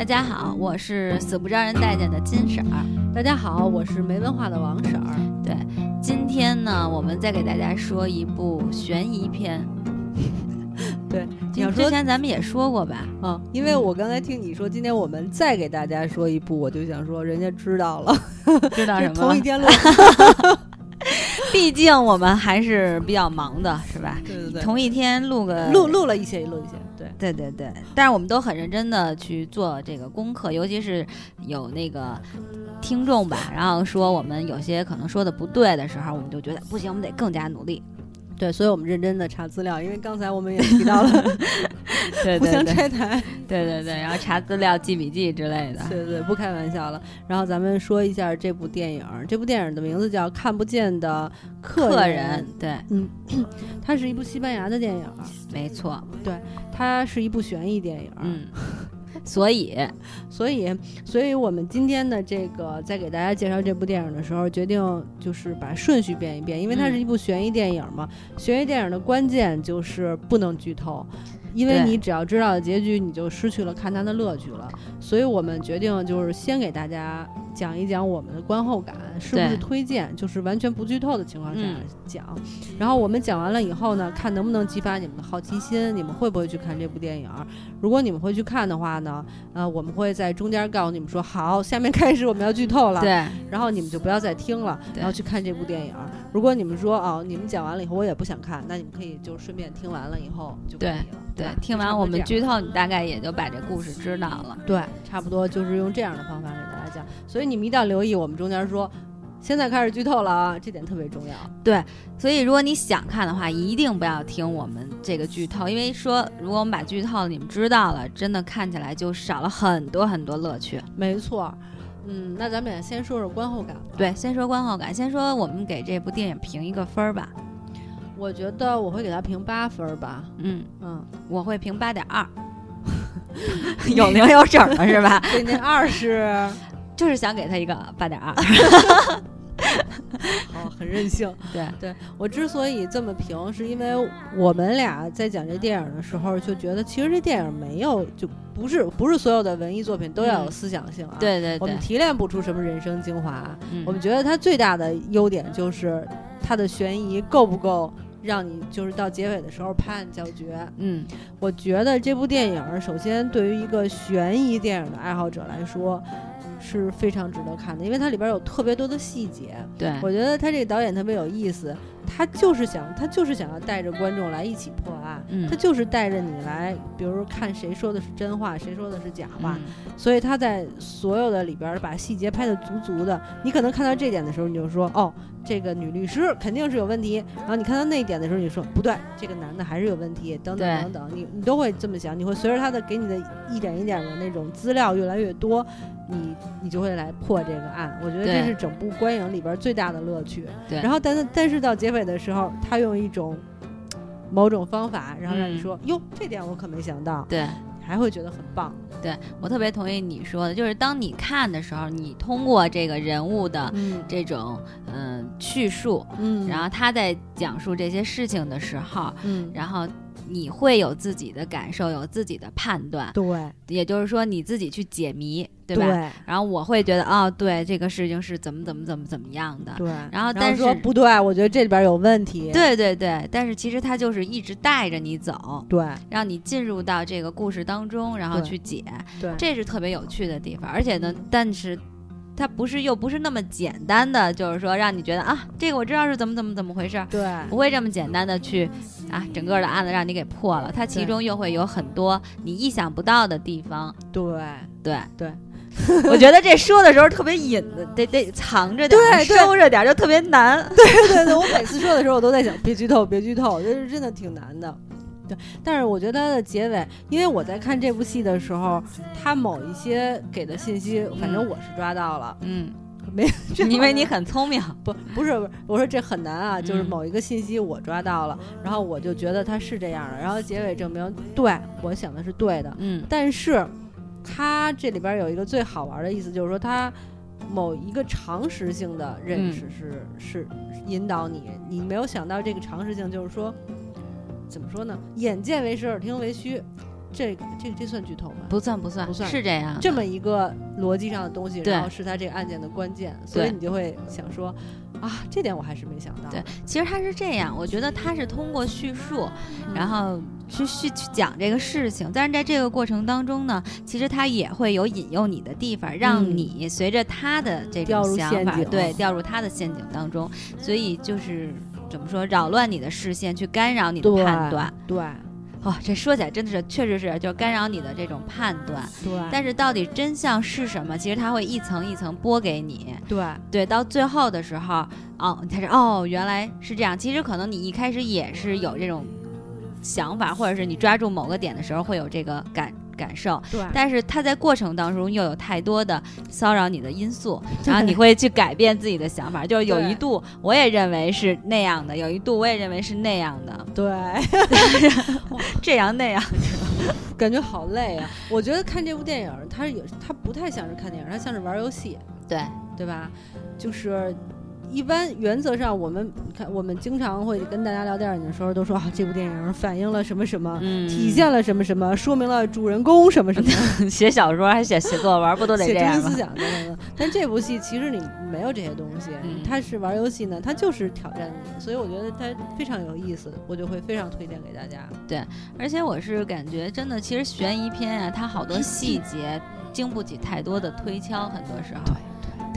大家好，我是死不招人待见的金婶儿。大家好，我是没文化的王婶儿。对，今天呢，我们再给大家说一部悬疑片。对，你要之前咱们也说过吧？嗯，因为我刚才听你说，今天我们再给大家说一部，我就想说，人家知道了，知道什么？同一天录。毕竟我们还是比较忙的，是吧？对对对。同一天录个录录了一些，录一些。对对对对。但是我们都很认真的去做这个功课，尤其是有那个听众吧，然后说我们有些可能说的不对的时候，我们就觉得不行，我们得更加努力。对，所以我们认真的查资料，因为刚才我们也提到了，对 互相拆台，对对对，然后查资料、记笔记之类的，对对，不开玩笑了。然后咱们说一下这部电影，这部电影的名字叫《看不见的客人》，对，嗯，它是一部西班牙的电影，没错，对，它是一部悬疑电影，嗯。所以，所以，所以我们今天的这个在给大家介绍这部电影的时候，决定就是把顺序变一变，因为它是一部悬疑电影嘛。悬疑电影的关键就是不能剧透。因为你只要知道结局，你就失去了看它的乐趣了。所以我们决定就是先给大家讲一讲我们的观后感，是不是推荐，就是完全不剧透的情况下讲。然后我们讲完了以后呢，看能不能激发你们的好奇心，你们会不会去看这部电影？如果你们会去看的话呢，呃，我们会在中间告诉你们说，好，下面开始我们要剧透了。对。然后你们就不要再听了，然后去看这部电影。如果你们说哦，你们讲完了以后我也不想看，那你们可以就顺便听完了以后就可以了。对，听完我们剧透，你大概也就把这故事知道了。对，差不多就是用这样的方法给大家讲。所以你们一定要留意，我们中间说现在开始剧透了啊，这点特别重要。对，所以如果你想看的话，一定不要听我们这个剧透，因为说如果我们把剧透你们知道了，真的看起来就少了很多很多乐趣。没错。嗯，那咱们也先说说观后感。对，先说观后感，先说我们给这部电影评一个分儿吧。我觉得我会给他评八分吧。嗯嗯，我会评八点二。有零有整的是吧？对，那二是 就是想给他一个八点二。哦，很任性。对对，我之所以这么评，是因为我们俩在讲这电影的时候，就觉得其实这电影没有，就不是不是所有的文艺作品都要有思想性啊。对对对，我们提炼不出什么人生精华。我们觉得它最大的优点就是它的悬疑够不够让你就是到结尾的时候拍案叫绝。嗯，我觉得这部电影首先对于一个悬疑电影的爱好者来说。是非常值得看的，因为它里边有特别多的细节。对我觉得他这个导演特别有意思，他就是想他就是想要带着观众来一起破案，他就是带着你来，比如看谁说的是真话，谁说的是假话。所以他在所有的里边把细节拍的足足的。你可能看到这点的时候，你就说哦，这个女律师肯定是有问题。然后你看到那一点的时候，你说不对，这个男的还是有问题，等等等等，你你都会这么想。你会随着他的给你的一点一点的那种资料越来越多。你你就会来破这个案，我觉得这是整部观影里边最大的乐趣。对，然后但但是到结尾的时候，他用一种某种方法，然后让你说哟，这点我可没想到。对，还会觉得很棒。对我特别同意你说的，就是当你看的时候，你通过这个人物的这种嗯叙述，嗯，然后他在讲述这些事情的时候，嗯，然后。你会有自己的感受，有自己的判断，对，也就是说你自己去解谜，对吧？然后我会觉得，哦，对，这个事情是怎么怎么怎么怎么样的，对。然后但是说不对，我觉得这里边有问题，对对对。但是其实他就是一直带着你走，对，让你进入到这个故事当中，然后去解，对，这是特别有趣的地方。而且呢，但是。它不是又不是那么简单的，就是说让你觉得啊，这个我知道是怎么怎么怎么回事，对，不会这么简单的去啊，整个的案子让你给破了。它其中又会有很多你意想不到的地方。对对对，我觉得这说的时候特别隐的，得得藏着点，收着点，就特别难。对对对，我每次说的时候，我都在想，别剧透，别剧透，这是真的挺难的。对，但是我觉得它的结尾，因为我在看这部戏的时候，它某一些给的信息，反正我是抓到了。嗯，没，因为你很聪明。不，不是，不是，我说这很难啊，就是某一个信息我抓到了，然后我就觉得他是这样的，然后结尾证明对我想的是对的。嗯，但是他这里边有一个最好玩的意思，就是说他某一个常识性的认识是是引导你，你没有想到这个常识性，就是说。怎么说呢？眼见为实，耳听为虚。这个这个这算剧透吗？不算不算不算是这样。这么一个逻辑上的东西，然后是他这个案件的关键，所以你就会想说，啊，这点我还是没想到。对，其实他是这样，我觉得他是通过叙述，嗯然后去去去讲这个事情，但是在这个过程当中呢，其实他也会有引诱你的地方，让嗯你随着他的这种想法，对，掉入他的陷阱当中，所以就是怎么说，扰乱你的视线，去干扰你的判断。对哦，这说起来真的是，确实是就干扰你的这种判断。对，但是到底真相是什么？其实他会一层一层剥给你。对对，到最后的时候，哦，你才知道哦，原来是这样。其实可能你一开始也是有这种想法，或者是你抓住某个点的时候会有这个感感受，对但是他在过程当中又有太多的骚扰你的因素，然后你会去改变自己的想法。就是有一度我也认为是那样的，有一度我也认为是那样的，对，这样那样。感觉好累啊！我觉得看这部电影，它也它不太像是看电影，它像是玩游戏，对，对吧？就是。一般原则上，我们看我们经常会跟大家聊电影的时候，都说啊，这部电影反映了什么什么，嗯，体现了什么什么，说明了主人公什么什么，写小说还写写作文，不都得 写这样吗中心思？想等等等。但这部戏其实你没有这些东西，嗯它是玩游戏呢，它就是挑战你，所以我觉得它非常有意思，我就会非常推荐给大家。对而且我是感觉真的，其实悬疑片啊，它好多细节经不起太多的推敲，很多时候，对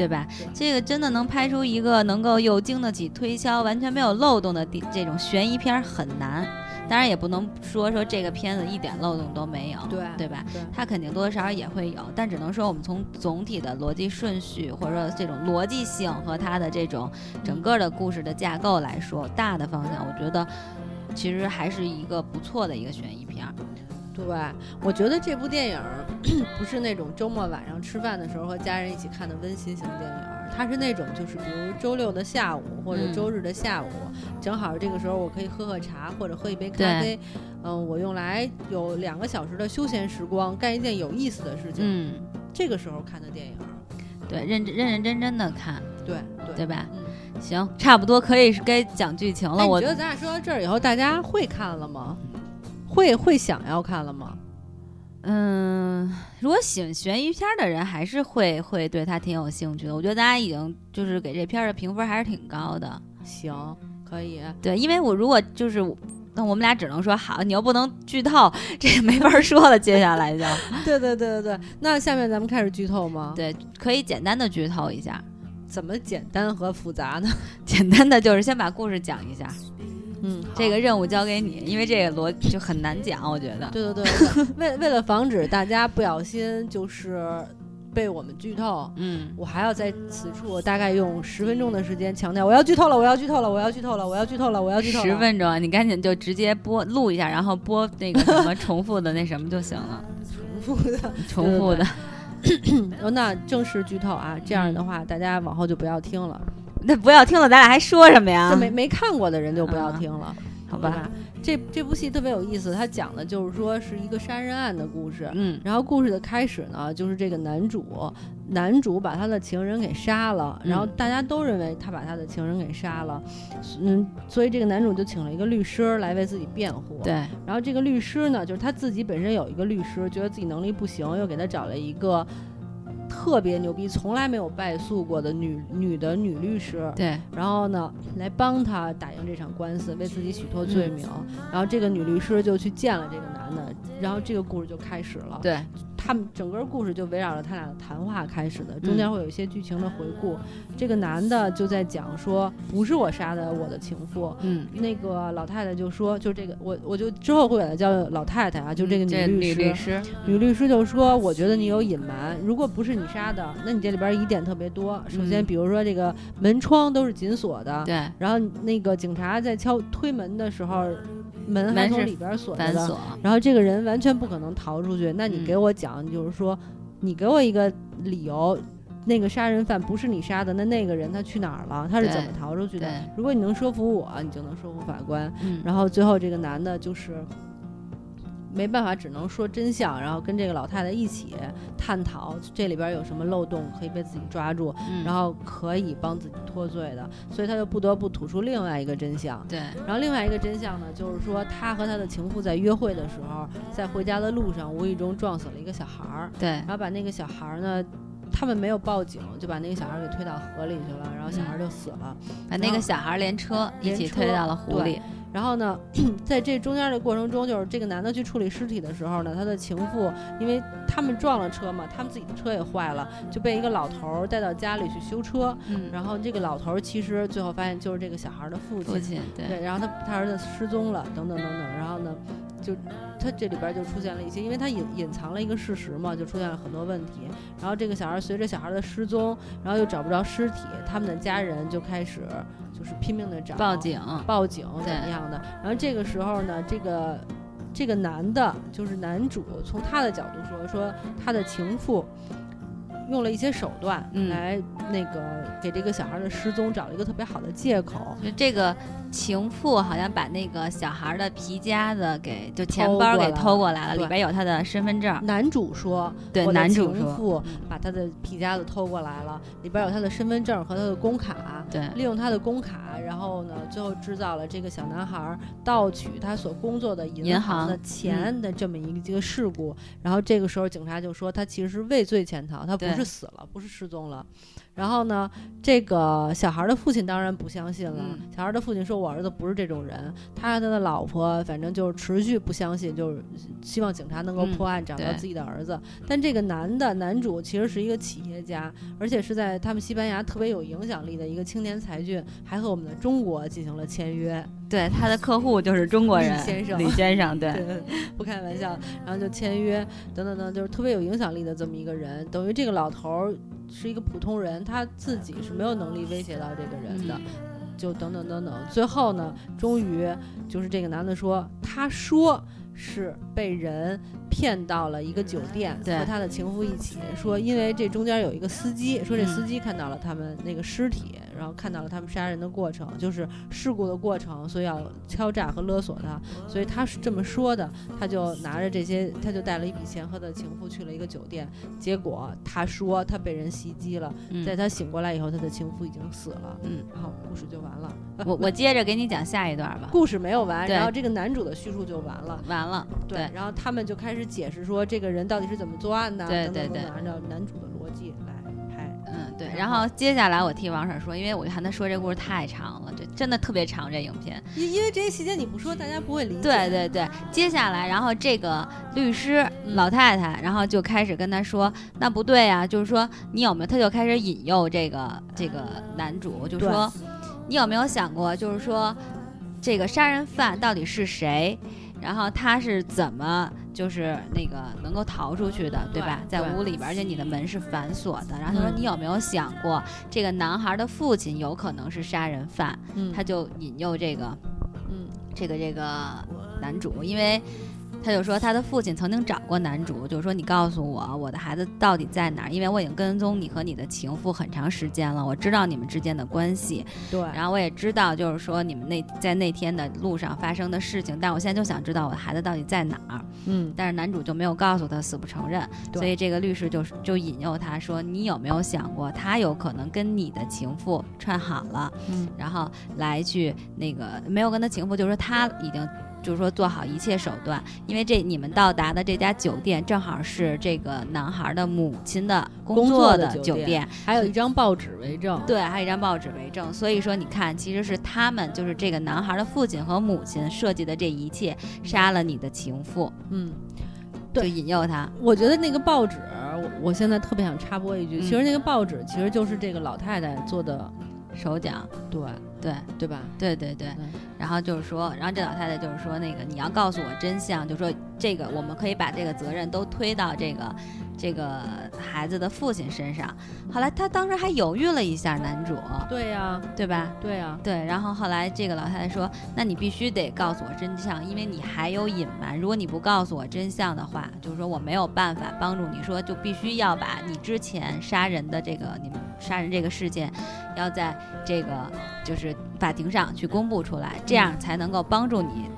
吧？这个真的能拍出一个能够又经得起推敲、完全没有漏洞的这种悬疑片儿很难。当然也不能说说这个片子一点漏洞都没有，对对吧？对它肯定多多少少也会有，但只能说我们从总体的逻辑顺序或者说这种逻辑性和它的这种整个的故事的架构来说，大的方向我觉得其实还是一个不错的一个悬疑片儿。对，我觉得这部电影儿 不是那种周末晚上吃饭的时候和家人一起看的温馨型电影儿，它是那种就是比如周六的下午或者嗯周日的下午，正好这个时候我可以喝喝茶或者喝一杯咖啡，嗯，我用来有两个小时的休闲时光，干一件有意思的事情，嗯，这个时候看的电影儿，对，认真认认真真的看，对对对吧？嗯，行，差不多可以该讲剧情了。我觉得咱俩说到这儿以后，大家会看了吗？会会想要看了吗？嗯，如果喜欢悬疑片儿的人，还是会会对他挺有兴趣的。我觉得大家已经就是给这片儿的评分还是挺高的。行，可以。对，因为我如果就是。那我们俩只能说好，你又不能剧透，这也没法说了。接下来就 对对对对对，那下面咱们开始剧透吗？，对，可以简单的剧透一下。怎么简单和复杂呢？简单的就是先把故事讲一下，嗯，这个任务交给你，因为这个逻就很难讲，我觉得。对对对 对，为为了防止大家不小心就是被我们剧透，嗯，我还要在此处大概用十分钟的时间强调，我要剧透了，我要剧透了，我要剧透了，我要剧透了，我要剧透了。十分钟，你赶紧就直接播录一下，然后播那个什么 重复的那什么就行了，重复的。重复的。哦，那正式剧透啊，这样的话大家往后就不要听了，那不要听了，咱俩还说什么呀就？没没看过的人就不要啊听了，好吧，这这部戏特别有意思，它讲的就是说是一个杀人案的故事。嗯然后故事的开始呢，就是这个男主，男主把他的情人给杀了，然后嗯大家都认为他把他的情人给杀了，嗯，所以这个男主就请了一个律师来为自己辩护。，对，然后这个律师呢，就是他自己本身有一个律师，觉得自己能力不行，又给他找了一个特别牛逼、从来没有败诉过的女女的女律师。对，然后呢，来帮他打赢这场官司，为自己洗脱罪名。然后这个女律师就去见了这个男的，然后这个故事就开始了。对，他们整个故事就围绕着他俩的谈话开始的，中间会有一些剧情的回顾。这个男的就在讲说，不是我杀的我的情妇。嗯，那个老太太就说，就这个我我就之后会把她叫老太太啊，就这个女女律师。律师，女律师就说：“我觉得你有隐瞒，如果不是你杀的，那你这里边疑点特别多。首先，嗯比如说这个门窗都是紧锁的，对，然后那个警察在敲推门的时候，门还是从里边锁着然后这个人完全不可能逃出去。那你嗯给我讲，就是说，你给我一个理由，那个杀人犯不是你杀的，那那个人他去哪儿了？他是怎么逃出去的？如果你能说服我，你就能说服法官。嗯，然后最后这个男的就是没办法，只能说真相，然后跟这个老太太一起探讨这里边有什么漏洞可以被自己抓住，嗯然后可以帮自己脱罪的，所以他就不得不吐出另外一个真相。对，然后另外一个真相呢，就是说他和他的情妇在约会的时候，在回家的路上无意中撞死了一个小孩儿，对然后把那个小孩儿呢，他们没有报警，就把那个小孩儿给推到河里去了，然后小孩儿就死了。把那个小孩连车一起推到了湖里。然后呢，在这中间的过程中，就是这个男的去处理尸体的时候呢，他的情妇因为他们撞了车嘛，他们自己的车也坏了，就被一个老头儿带到家里去修车。嗯，然后这个老头儿其实最后发现就是这个小孩儿的父亲。父亲对对，然后他他儿子失踪了，等等等等，然后呢，就他这里边儿就出现了一些，因为他隐隐藏了一个事实嘛，就出现了很多问题。然后这个小孩儿随着小孩儿的失踪，然后又找不着尸体，他们的家人就开始就是拼命的找，报警。报警怎么样的。然后这个时候呢，这个这个男的，就是男主，从他的角度说，说他的情妇。用了一些手段嗯来那个给这个小孩的失踪找了一个特别好的借口，就这个情妇好像把那个小孩的皮夹子给就钱偷包给偷过来了，里边有他的身份证。男主说，对，男主说，情妇嗯把他的皮夹子偷过来了，里边有他的身份证和他的工卡，对。利用他的工卡，然后呢，最后制造了这个小男孩儿盗取他所工作的银银行。的钱的这么一个这个事故。然后这个时候警察就说他其实是畏罪潜逃，他不是死了，不是失踪了。然后呢，这个小孩儿的父亲当然不相信了。嗯小孩儿的父亲说：“我儿子不是这种人。”他和他的老婆反正就是持续不相信，就是希望警察能够嗯破案，找到自己的儿子。但这个男的男主其实是一个企业家，而且是在他们西班牙特别有影响力的一个青年才俊，还和我们的中国进行了签约。对，他的客户就是中国人李人，先生。李先生，对，对，不开玩笑，然后就签约，等等等，就是特别有影响力的这么一个人。等于这个老头儿是一个普通人，他自己是没有能力威胁到这个人的。嗯。就等等等等，最后呢，终于就是这个男的说，他说是被人骗到了一个酒店，和他的情夫一起说，因为这中间有一个司机，说这嗯。司机看到了他们那个尸体，然后看到了他们杀人的过程，就是事故的过程，所以要敲诈和勒索他，所以他是这么说的，他就拿着这些，他就带了一笔钱和他的情妇去了一个酒店，结果他说他被人袭击了，嗯在他醒过来以后，他的情妇已经死了，嗯，然后故事就完了。呃我我接着给你讲下一段吧。故事没有完，然后这个男主的叙述就完了。完了，对然后他们就开始解释说这个人到底是怎么作案的，对对对按照男主的逻辑。嗯，对。然然后接下来我替王婶说，因为我看他说这故事太长了，这真的特别长，这影片。因因为这些细节你不说，大家不会理解。对对对，接下来，然后这个律师嗯老太太，然后就开始跟他说，那不对呀、就是说你有没有，他就开始引诱这个这个男主，就说你有没有想过，就是说这个杀人犯到底是谁？然后他是怎么就是那个能够逃出去的，对吧？在屋里边，而且你的门是反锁的。然后他说，嗯你有没有想过，这个男孩的父亲有可能是杀人犯？嗯，他就引诱这个嗯这个这个男主，因为他就说他的父亲曾经找过男主，就是说你告诉我我的孩子到底在哪儿，因为我已经跟踪你和你的情妇很长时间了，我知道你们之间的关系，对，然后我也知道就是说你们那在那天的路上发生的事情，但我现在就想知道我的孩子到底在哪儿，嗯。但是男主就没有告诉他，死不承认，对所以这个律师就就引诱他说你有没有想过他有可能跟你的情妇串好了。嗯。然后来去那个没有跟他情妇，就是说他已经就是说做好一切手段，因为这你们到达的这家酒店正好是这个男孩的母亲的工工作作的的酒店还有一张报纸为证。对，还有一张报纸为证，所以说你看，其实是他们就是这个男孩的父亲和母亲设计的这一切，杀了你的情妇，嗯，就对引诱他，我觉得那个报纸，我我现在特别想插播一句，嗯其实那个报纸其实就是这个老太太做的，手脚，对对对吧？对对对，嗯然后就是说，然后这老太太就是说，那个你要告诉我真相，就说这个我们可以把这个责任都推到这个这个孩子的父亲身上。后来他当时还犹豫了一下，男主，对呀、对吧？对呀、对，然后后来这个老太太说：“那你必须得告诉我真相，因为你还有隐瞒。如果你不告诉我真相的话，就是说我没有办法帮助你。说就必须要把你之前杀人的这个你们杀人这个事件，要在这个就是法庭上去公布出来，这样才能够帮助你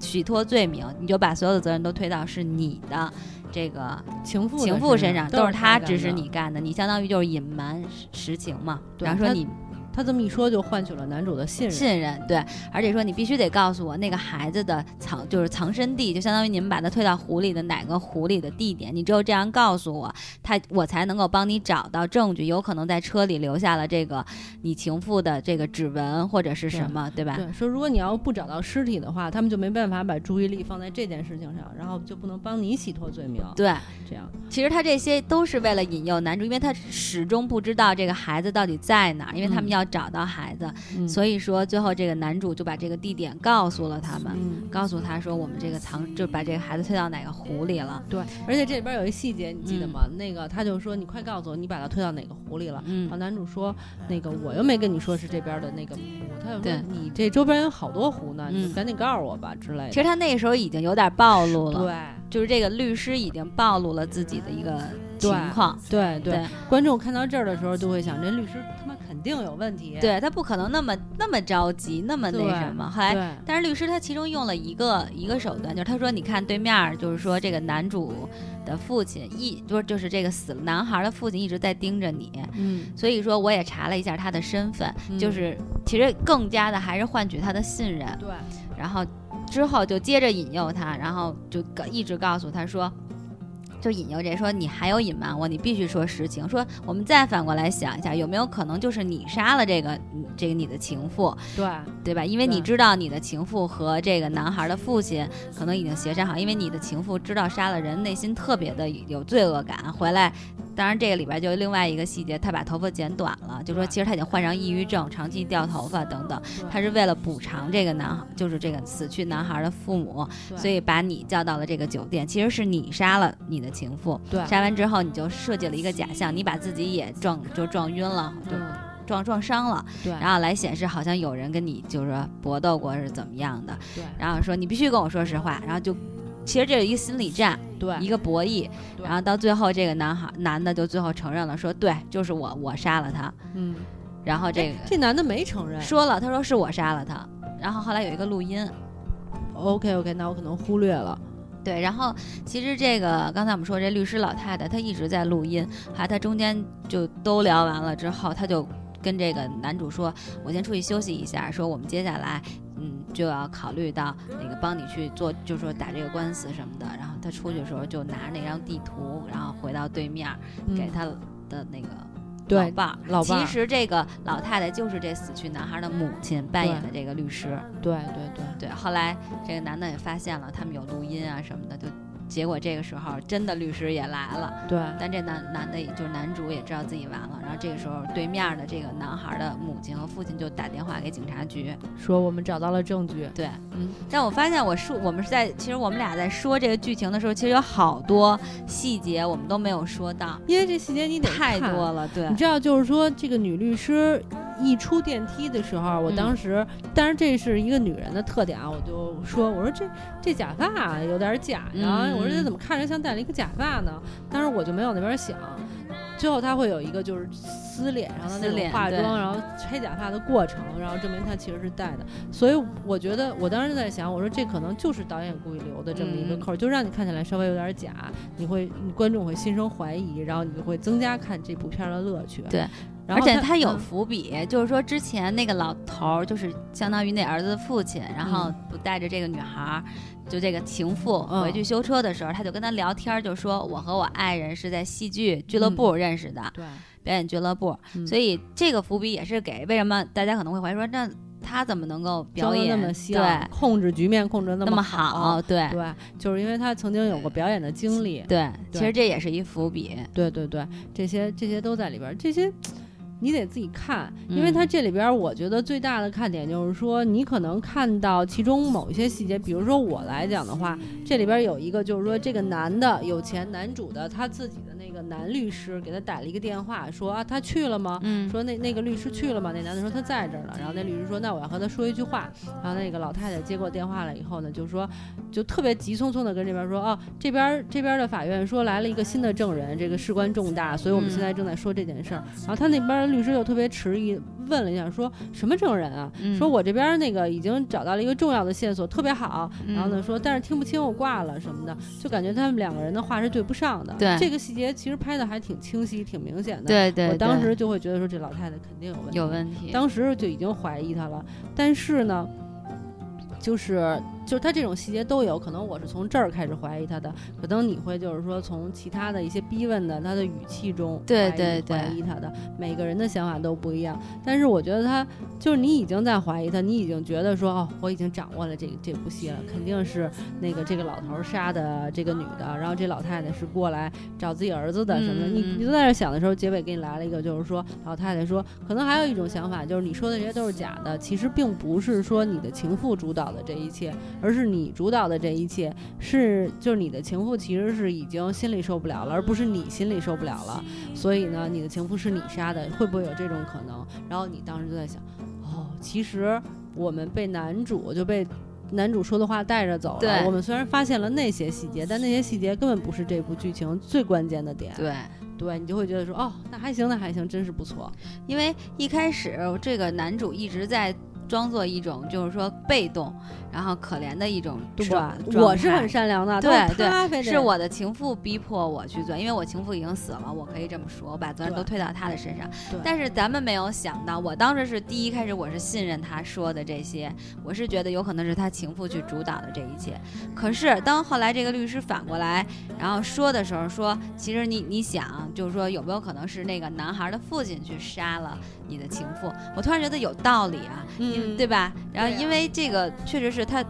洗脱罪名，你就把所有的责任都推到是你的这个情妇情妇身上，都是他指使你干的，你相当于就是隐瞒实情嘛。对他然后说你他这么一说，就换取了男主的信任。信任，对，而且说你必须得告诉我那个孩子的藏就是藏身地，就相当于你们把他推到湖里的哪个湖里的地点，你只有这样告诉我，他我才能够帮你找到证据，有可能在车里留下了这个你情妇的这个指纹或者是什么，对吧？对，说如果你要不找到尸体的话，他们就没办法把注意力放在这件事情上，然后就不能帮你洗脱罪名。对，这样，其实他这些都是为了引诱男主，因为他始终不知道这个孩子到底在哪儿，因为他们嗯要找到孩子，嗯所以说最后这个男主就把这个地点告诉了他们。嗯，告诉他说，我们这个藏就把这个孩子推到哪个湖里了。对，而且这里边有一细节，你记得吗？那个他就说：“你快告诉我，你把他推到哪个湖里了。”嗯然后男主说：“那个我又没跟你说是这边的那个湖。”他就说：“你这周边有好多湖呢，你赶紧告诉我吧之类的。”其实他那个时候已经有点暴露了，对就是这个律师已经暴露了自己的一个情况。对对对，观众看到这儿的时候就会想，这律师他妈肯定有问题。对他不可能那么那么着急，那么那什么。后来，但是律师他其中用了一个一个手段，就是他说，你看对面，就是说这个男主的父亲一就是就是这个死了男孩的父亲一直在盯着你，嗯，所以说我也查了一下他的身份，嗯就是其实更加的还是换取他的信任。对然后之后就接着引诱他，然后就告一直告诉他说，就引诱这说你还有隐瞒我，你必须说实情。说我们再反过来想一下，有没有可能就是你杀了这个嗯这个你的情妇，对对吧？因为你知道你的情妇和这个男孩的父亲可能已经协商好，因为你的情妇知道杀了人，内心特别的有罪恶感，回来。当然，这个里边就有另外一个细节，他把头发剪短了，就说其实他已经患上抑郁症，长期掉头发等等。他是为了补偿这个男孩，就是这个死去男孩的父母，所以把你叫到了这个酒店。其实是你杀了你的情妇，对杀完之后你就设计了一个假象，你把自己也撞就撞晕了，就嗯撞撞伤了，对，然后来显示好像有人跟你就是说搏斗过是怎么样的，对然后说你必须跟我说实话，然后就。其实这是一个心理战，对一个博弈，然后到最后，这个男孩男的就最后承认了，说对，就是我，我杀了他。嗯，然后这个这男的没承认。说了，他说是我杀了他。然后后来有一个录音，OK OK，那我可能忽略了。对，然后其实这个刚才我们说这律师老太太，她一直在录音，还她中间就都聊完了之后，她就跟这个男主说：“我先出去休息一下，说我们接下来嗯就要考虑到那个帮你去做，就是说打这个官司什么的。”然后他出去的时候就拿着那张地图，然后回到对面给他的那个。对老伴儿，老伴儿其实这个老太太就是这死去男孩的母亲扮演的这个律师。对对对，对，后来这个男的也发现了他们有录音啊什么的，就结果这个时候真的律师也来了，对。但这男男的也就是男主也知道自己完了，然后这个时候对面的这个男孩的母亲和父亲就打电话给警察局，说我们找到了证据。对，嗯，但我发现我说我们是在其实我们俩在说这个剧情的时候，其实有好多细节我们都没有说到，因为这细节你得太多了，对。你，知道，就是说这个女律师一出电梯的时候，我嗯当时，当然这是一个女人的特点啊，我就说，我说这这假发有点假呀，嗯我说这怎么看着像戴了一个假发呢？当时我就没往那边想。最后他会有一个就是撕脸上的那种化妆，然后拆假发的过程，然后证明他其实是戴的。所以我觉得，我当时在想，我说这可能就是导演故意留的这么一个嗯扣儿，就让你看起来稍微有点假，你会你观众会心生怀疑，然后你就会增加看这部片儿的乐趣。对，然后而且他有嗯。伏笔，就是说之前那个老头儿，就是相当于那儿子的父亲，然后嗯。不带着这个女孩儿，就这个情妇嗯。回去修车的时候，他就跟他聊天儿，就说我和我爱人是在戏剧俱乐部认识的，对，表演俱乐部，嗯。所以这个伏笔也是给为什么大家可能会怀疑说，那他怎么能够表演那么像，对控制局面控制得那么好，对对，就是因为他曾经有过表演的经历，对，其实这也是一伏笔，对对对，这些这些都在里边儿，这些。你得自己看，因为嗯。它这里边，我觉得最大的看点就是说，你可能看到其中某一些细节，比如说我来讲的话，这里边有一个就是说，这个男的有钱男主的他自己的那个男律师给他打了一个电话，说啊他去了吗？嗯，说那那个律师去了吗？那男的说他在这儿呢。然后那律师说那我要和他说一句话。然后那个老太太接过电话了以后呢，就说就特别急匆匆的跟这边说，哦，这边这边的法院说来了一个新的证人，这个事关重大，所以我们现在正在说这件事儿。然后他那边的律师又特别迟疑，问了一下，说什么证人啊？嗯说我这边那个已经找到了一个重要的线索，特别好。嗯然后呢说，但是听不清我挂了什么的，就感觉他们两个人的话是对不上的。对这个细节其实拍的还挺清晰、挺明显的。对对，我当时就会觉得说这老太太肯定有问题，有问题，当时就已经怀疑她了。但是呢，就是就是他这种细节都有，可能我是从这儿开始怀疑他的，可能你会就是说从其他的一些逼问的他的语气中对对对怀疑他的，每个人的想法都不一样。但是我觉得他就是你已经在怀疑他，你已经觉得说哦，我已经掌握了这这部戏了，肯定是那个这个老头儿杀的这个女的，然后这老太太是过来找自己儿子的什么的。嗯你你都在这想的时候，结尾给你来了一个，就是说老太太说，可能还有一种想法，就是你说的这些都是假的，其实并不是说你的情妇主导的这一切，而是你主导的这一切是就是你的情妇其实是已经心里受不了了，而不是你心里受不了了。所以呢，你的情妇是你杀的，会不会有这种可能？然后你当时就在想，哦，其实我们被男主就被。男主说的话带着走了。对我们虽然发现了那些细节，但那些细节根本不是这部剧情最关键的点。对。对你就会觉得说，哦，那还行，那还行，真是不错。因为一开始这个男主一直在装作一种就是说被动，然后可怜的一种对状吧？我是很善良的，对对是我的情妇逼迫我去做，因为我情妇已经死了，我可以这么说，我把责任都推到他的身上。但是咱们没有想到，我当时是第一开始我是信任他说的这些，我是觉得有可能是他情妇去主导的这一切。可是当后来这个律师反过来然后说的时候说，其实你你想就是说有没有可能是那个男孩的父亲去杀了你的情妇？我突然觉得有道理啊，嗯对吧？然后因为这个确实是他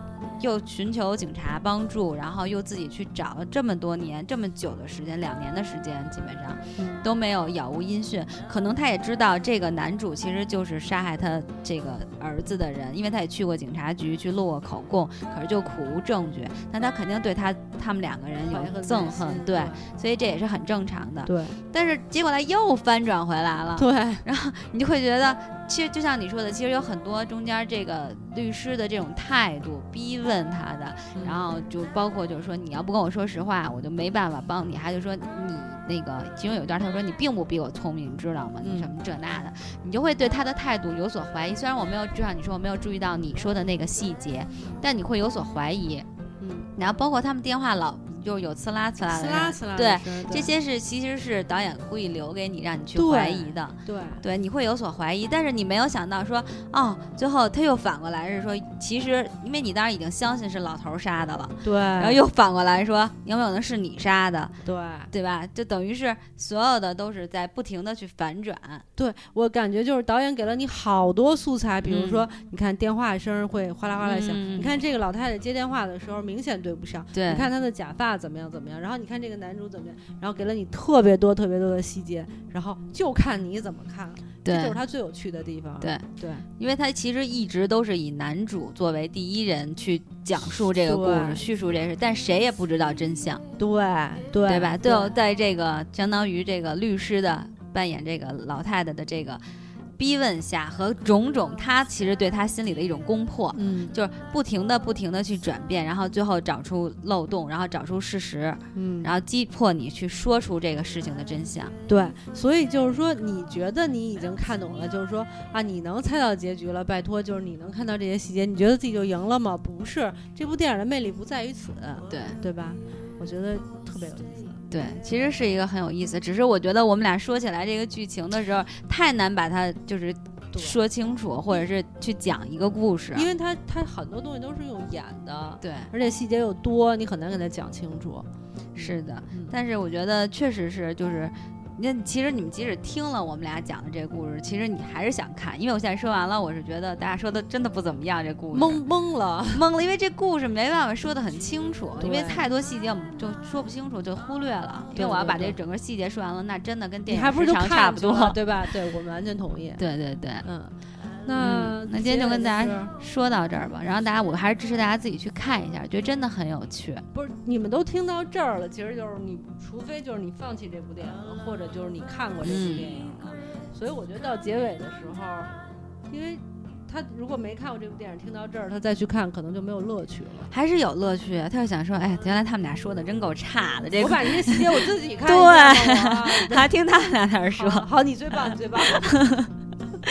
又寻求警察帮助，然后又自己去找了这么多年、这么久的时间，两年的时间，基本上嗯都没有杳无音讯。可能他也知道这个男主其实就是杀害他这个儿子的人，因为他也去过警察局去录过口供，可是就苦无证据。那他肯定对他他们两个人有憎恨，对，所以这也是很正常的。对但是结果他又翻转回来了，对然后你就会觉得，其实就像你说的，其实有很多中间这个律师的这种态度，逼问他的，嗯然后就包括就是说，你要不跟我说实话，我就没办法帮你。还就说你那个，其中有一段他说你并不比我聪明，你知道吗？你嗯什么这那的，你就会对他的态度有所怀疑。虽然我没有，就像你说，我没有注意到你说的那个细节，但你会有所怀疑。嗯，然后包括他们电话老就是有刺啦刺啦的对声，这些是其实是导演故意留给你，让你去怀疑的。对对，你会有所怀疑，但是你没有想到说，哦，最后他又反过来是说，其实因为你当时已经相信是老头儿杀的了，对，然后又反过来说，有没有可能是你杀的，对。对吧？就等于是所有的都是在不停的去反转，对，我感觉就是导演给了你好多素材，比如嗯说，你看电话声会哗啦哗啦响，嗯你看这个老太太接电话的时候明显对不上，对你看她的假发怎么样怎么样，然后你看这个男主怎么样，然后给了你特别多特别多的细节，然后就看你怎么看了，这就是对他最有趣的地方。对，对因为他其实一直都是以男主作为第一人去讲述这个故事、叙述这事，但谁也不知道真相。对对对吧？对最后在这个相当于这个律师的扮演这个老太太的这个逼问下和种种，他其实对他心里的一种攻破，嗯就是不停的不停的去转变，然后最后找出漏洞，然后找出事实，嗯，然后击破你去说出这个事情的真相。对，所以就是说，你觉得你已经看懂了，就是说啊，你能猜到结局了，拜托，就是你能看到这些细节，你觉得自己就赢了吗？不是，这部电影的魅力不在于此，对对吧？我觉得特别有意思。对，其实是一个很有意思，只是我觉得我们俩说起来这个剧情的时候，太难把它就是说清楚，或者是去讲一个故事。因为它它很多东西都是用演的，对，而且细节又多，你很难给它讲清楚。是的。嗯但是我觉得确实是，就是，那其实你们即使听了我们俩讲的这个故事，其实你还是想看，因为我现在说完了，我是觉得大家说的真的不怎么样，这故事懵懵了，懵了，因为这故事没办法说的很清楚，因为太多细节我们就说不清楚，就忽略了。因对为我要把这整个细节说完了，那真的跟电影你还不是就时长差不多对吧？对我们完全同意。对对对。嗯，那嗯那今天就跟大家说到这儿吧，然后大家我还是支持大家自己去看一下，觉得真的很有趣。不是你们都听到这儿了，其实就是你，除非就是你放弃这部电影了，或者就是你看过这部嗯电影了。所以我觉得到结尾的时候，因为他如果没看过这部电影，听到这儿他再去看，可能就没有乐趣了。还是有乐趣。他就想说，哎，原来他们俩说的真够差的，这个我把这些细节我自己看对还听他们俩在那儿说，好好，你最棒，你最棒。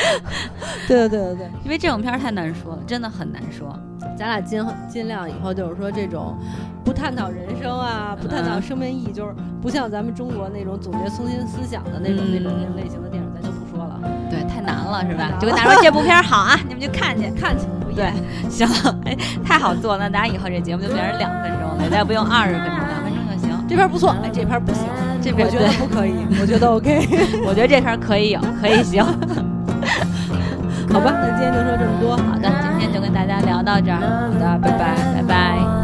对对对因为这种片儿太难说了，真的很难说。咱俩尽尽量以后就是说这种不探讨人生啊，不探讨嗯生命意义，就是不像咱们中国那种总结中心思想的那种、那种那种类型的电影，咱就不说了。对，太难了，是吧？就跟大家说这部片儿好啊，你们就看去。看去，不对演，行，哎，太好做了，那咱以后这节目就变成两分钟了，再不用二十分钟，两分钟就行。这片不错，哎，这片不行，这边我觉得不可以，我觉得 OK。我觉得这片可以有，可以行。好吧，那今天就说这么多。好的，今天就跟大家聊到这儿，好的，拜拜，拜拜。